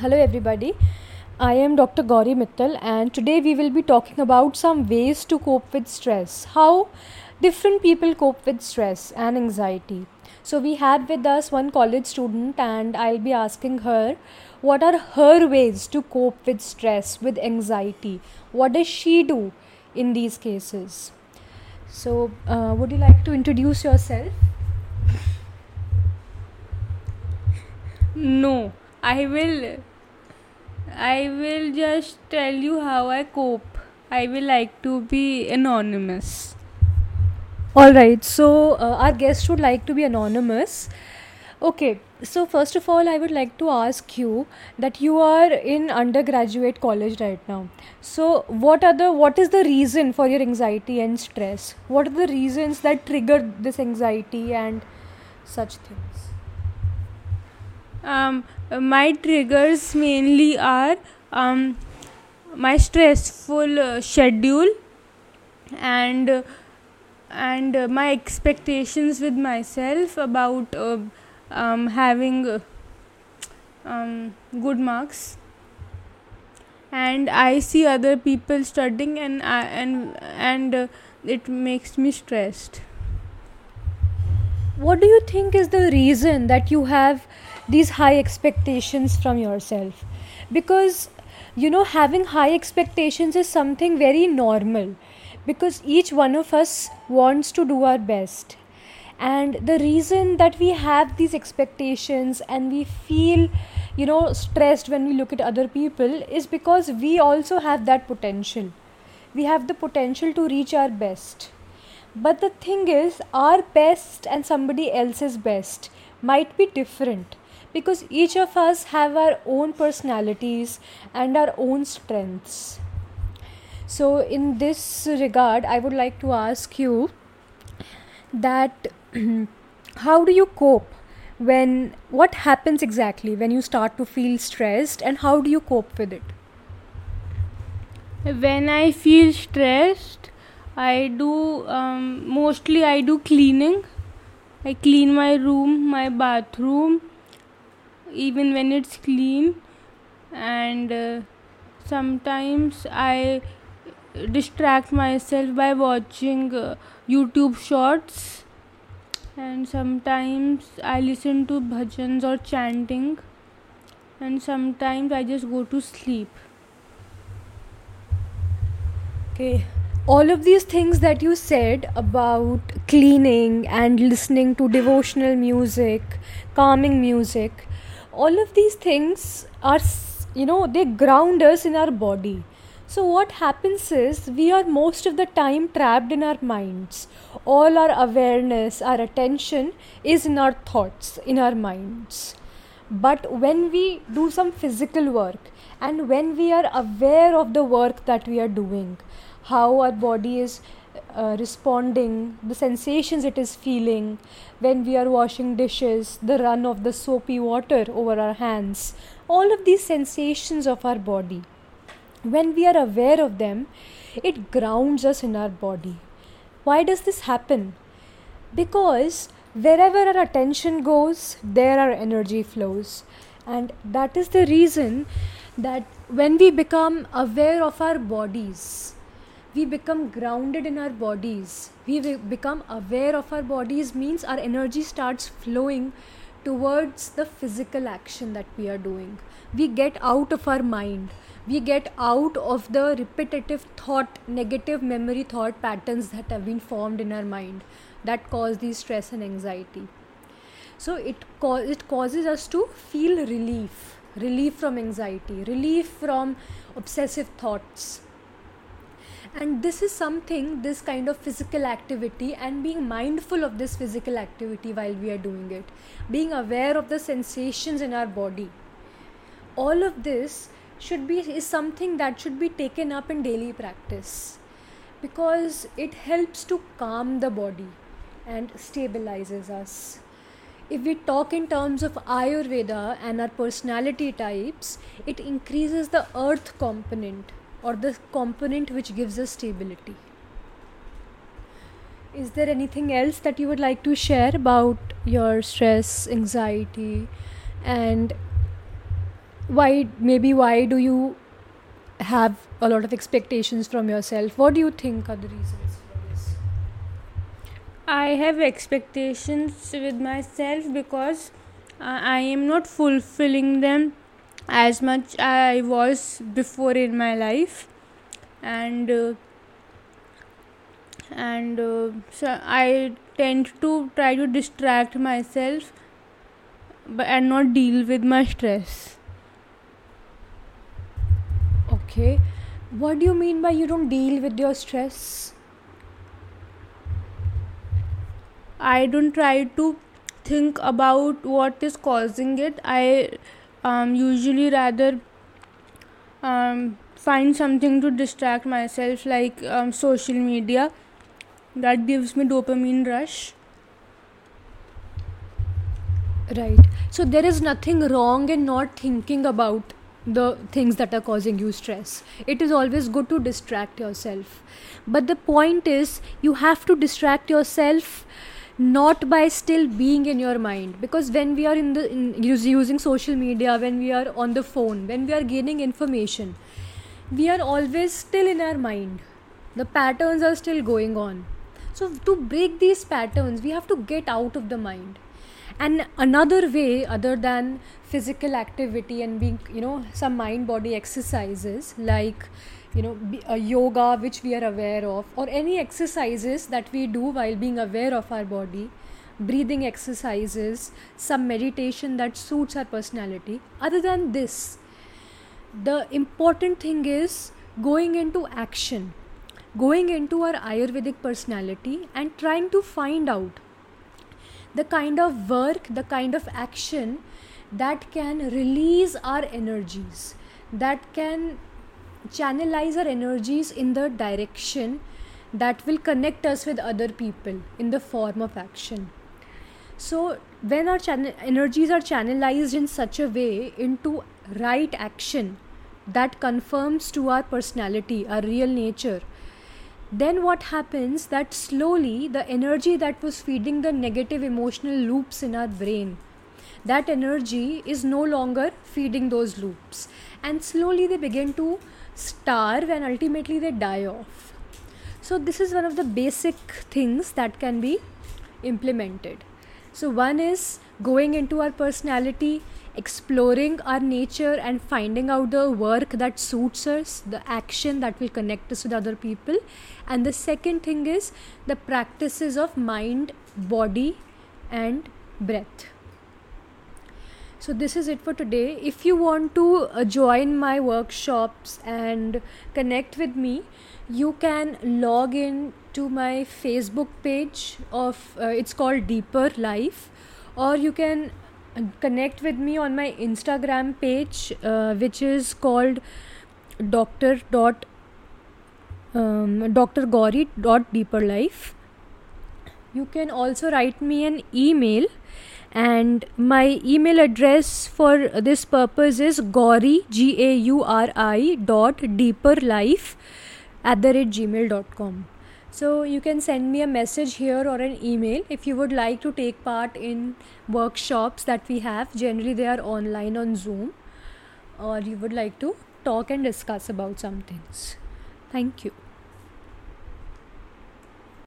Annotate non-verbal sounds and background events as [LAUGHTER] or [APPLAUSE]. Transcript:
Hello, everybody. I am Dr. Gauri Mittal, and today we will be talking about some ways to cope with stress. How different people cope with stress and anxiety. So, we have with us one college student, and I'll be asking her what are her ways to cope with stress, with anxiety. What does she do in these cases? So, uh, would you like to introduce yourself? No, I will. I will just tell you how I cope. I will like to be anonymous. All right, so uh, our guest would like to be anonymous. Okay, so first of all, I would like to ask you that you are in undergraduate college right now. So, what are the what is the reason for your anxiety and stress? What are the reasons that trigger this anxiety and such things? Um, my triggers mainly are um, my stressful uh, schedule and uh, and uh, my expectations with myself about uh, um, having uh, um, good marks. And i see other people studying and I, and and uh, it makes me stressed What do you think is the reason that you have these high expectations from yourself? Because you know, having high expectations is something very normal because each one of us wants to do our best. And the reason that we have these expectations and we feel, you know, stressed when we look at other people is because we also have that potential. We have the potential to reach our best but the thing is, our best and somebody else's best might be different because each of us have our own personalities and our own strengths. So, in this regard, I would like to ask you that [CLEARS THROAT] how do you cope when what happens exactly when you start to feel stressed and how do you cope with it? when i feel stressed i do um, mostly i do cleaning. I clean my room my bathroom even when it's clean. And uh, sometimes i distract myself by watching uh, youtube shorts. And sometimes i listen to bhajans or chanting. And sometimes i just go to sleep. Okay. All of these things that you said about cleaning and listening to devotional music, calming music, all of these things are, you know, they ground us in our body. So, what happens is we are most of the time trapped in our minds. All our awareness, our attention is in our thoughts, in our minds. But when we do some physical work and when we are aware of the work that we are doing, how our body is uh, responding, the sensations it is feeling when we are washing dishes, the run of the soapy water over our hands, all of these sensations of our body, when we are aware of them, it grounds us in our body. Why does this happen? because wherever our attention goes there our energy flows and that is the reason that when we become aware of our bodies we become grounded in our bodies we become aware of our bodies means our energy starts flowing towards the physical action that we are doing. We get out of our mind. We get out of the repetitive thought negative memory thought patterns that have been formed in our mind that cause these stress and anxiety. So it ca- it causes us to feel relief relief from anxiety relief from obsessive thoughts. And this is something this kind of physical activity and being mindful of this physical activity while we are doing it being aware of the sensations in our body. All of this should be is something that should be taken up in daily practice because it helps to calm the body and stabilizes us if we talk in terms of ayurveda and our personality types it increases the earth component or the component which gives us stability. Is there anything else that you would like to share about your stress anxiety? And why maybe why do you have a lot of expectations from yourself? What do you think are the reasons I have expectations with myself because I am not fulfilling them as much I was before in my life. And uh, and uh, so I tend to try to distract myself but and not deal with my stress. Okay. What do you mean by you don't deal with your stress I don't try to think about what is causing it. I um, usually rather um, find something to distract myself like um, social media. That gives me dopamine rush. Right. So there is nothing wrong in not thinking about the things that are causing you stress. It is always good to distract yourself. But the point is you have to distract yourself not by still being in your mind. Because when we are in the in using social media when we are on the phone when we are gaining information we are always still in our mind. The patterns are still going on. So to break these patterns we have to get out of the mind. And another way other than physical activity and being you know some mind body exercises like you know a yoga which we are aware of or any exercises that we do while being aware of our body breathing exercises some meditation that suits our personality. Other than this the important thing is going into action going into our ayurvedic personality and trying to find out the kind of work the kind of action that can release our energies that can channelize our energies in the direction that will connect us with other people in the form of action. So when our channel energies are channelized in such a way into right action that confirms to our personality our real nature then what happens that slowly the energy that was feeding the negative emotional loops in our brain that energy is no longer feeding those loops. And slowly they begin to starve and ultimately they die off. So, this is one of the basic things that can be implemented. So, one is going into our personality, exploring our nature, and finding out the work that suits us, the action that will connect us with other people. And the second thing is the practices of mind, body, and breath so this is it for today. If you want to uh, join my workshops and connect with me you can log in to my facebook page of uh, it's called deeper life or you can uh, connect with me on my instagram page uh, which is called doctor dot um, dr gauri dot deeper life. You can also write me an email and my email address for this purpose is gauri g-a-u-r-i dot deeper life at the rate gmail.com so you can send me a message here or an email if you would like to take part in workshops that we have. Generally they are online on zoom or you would like to talk and discuss about some things. Thank you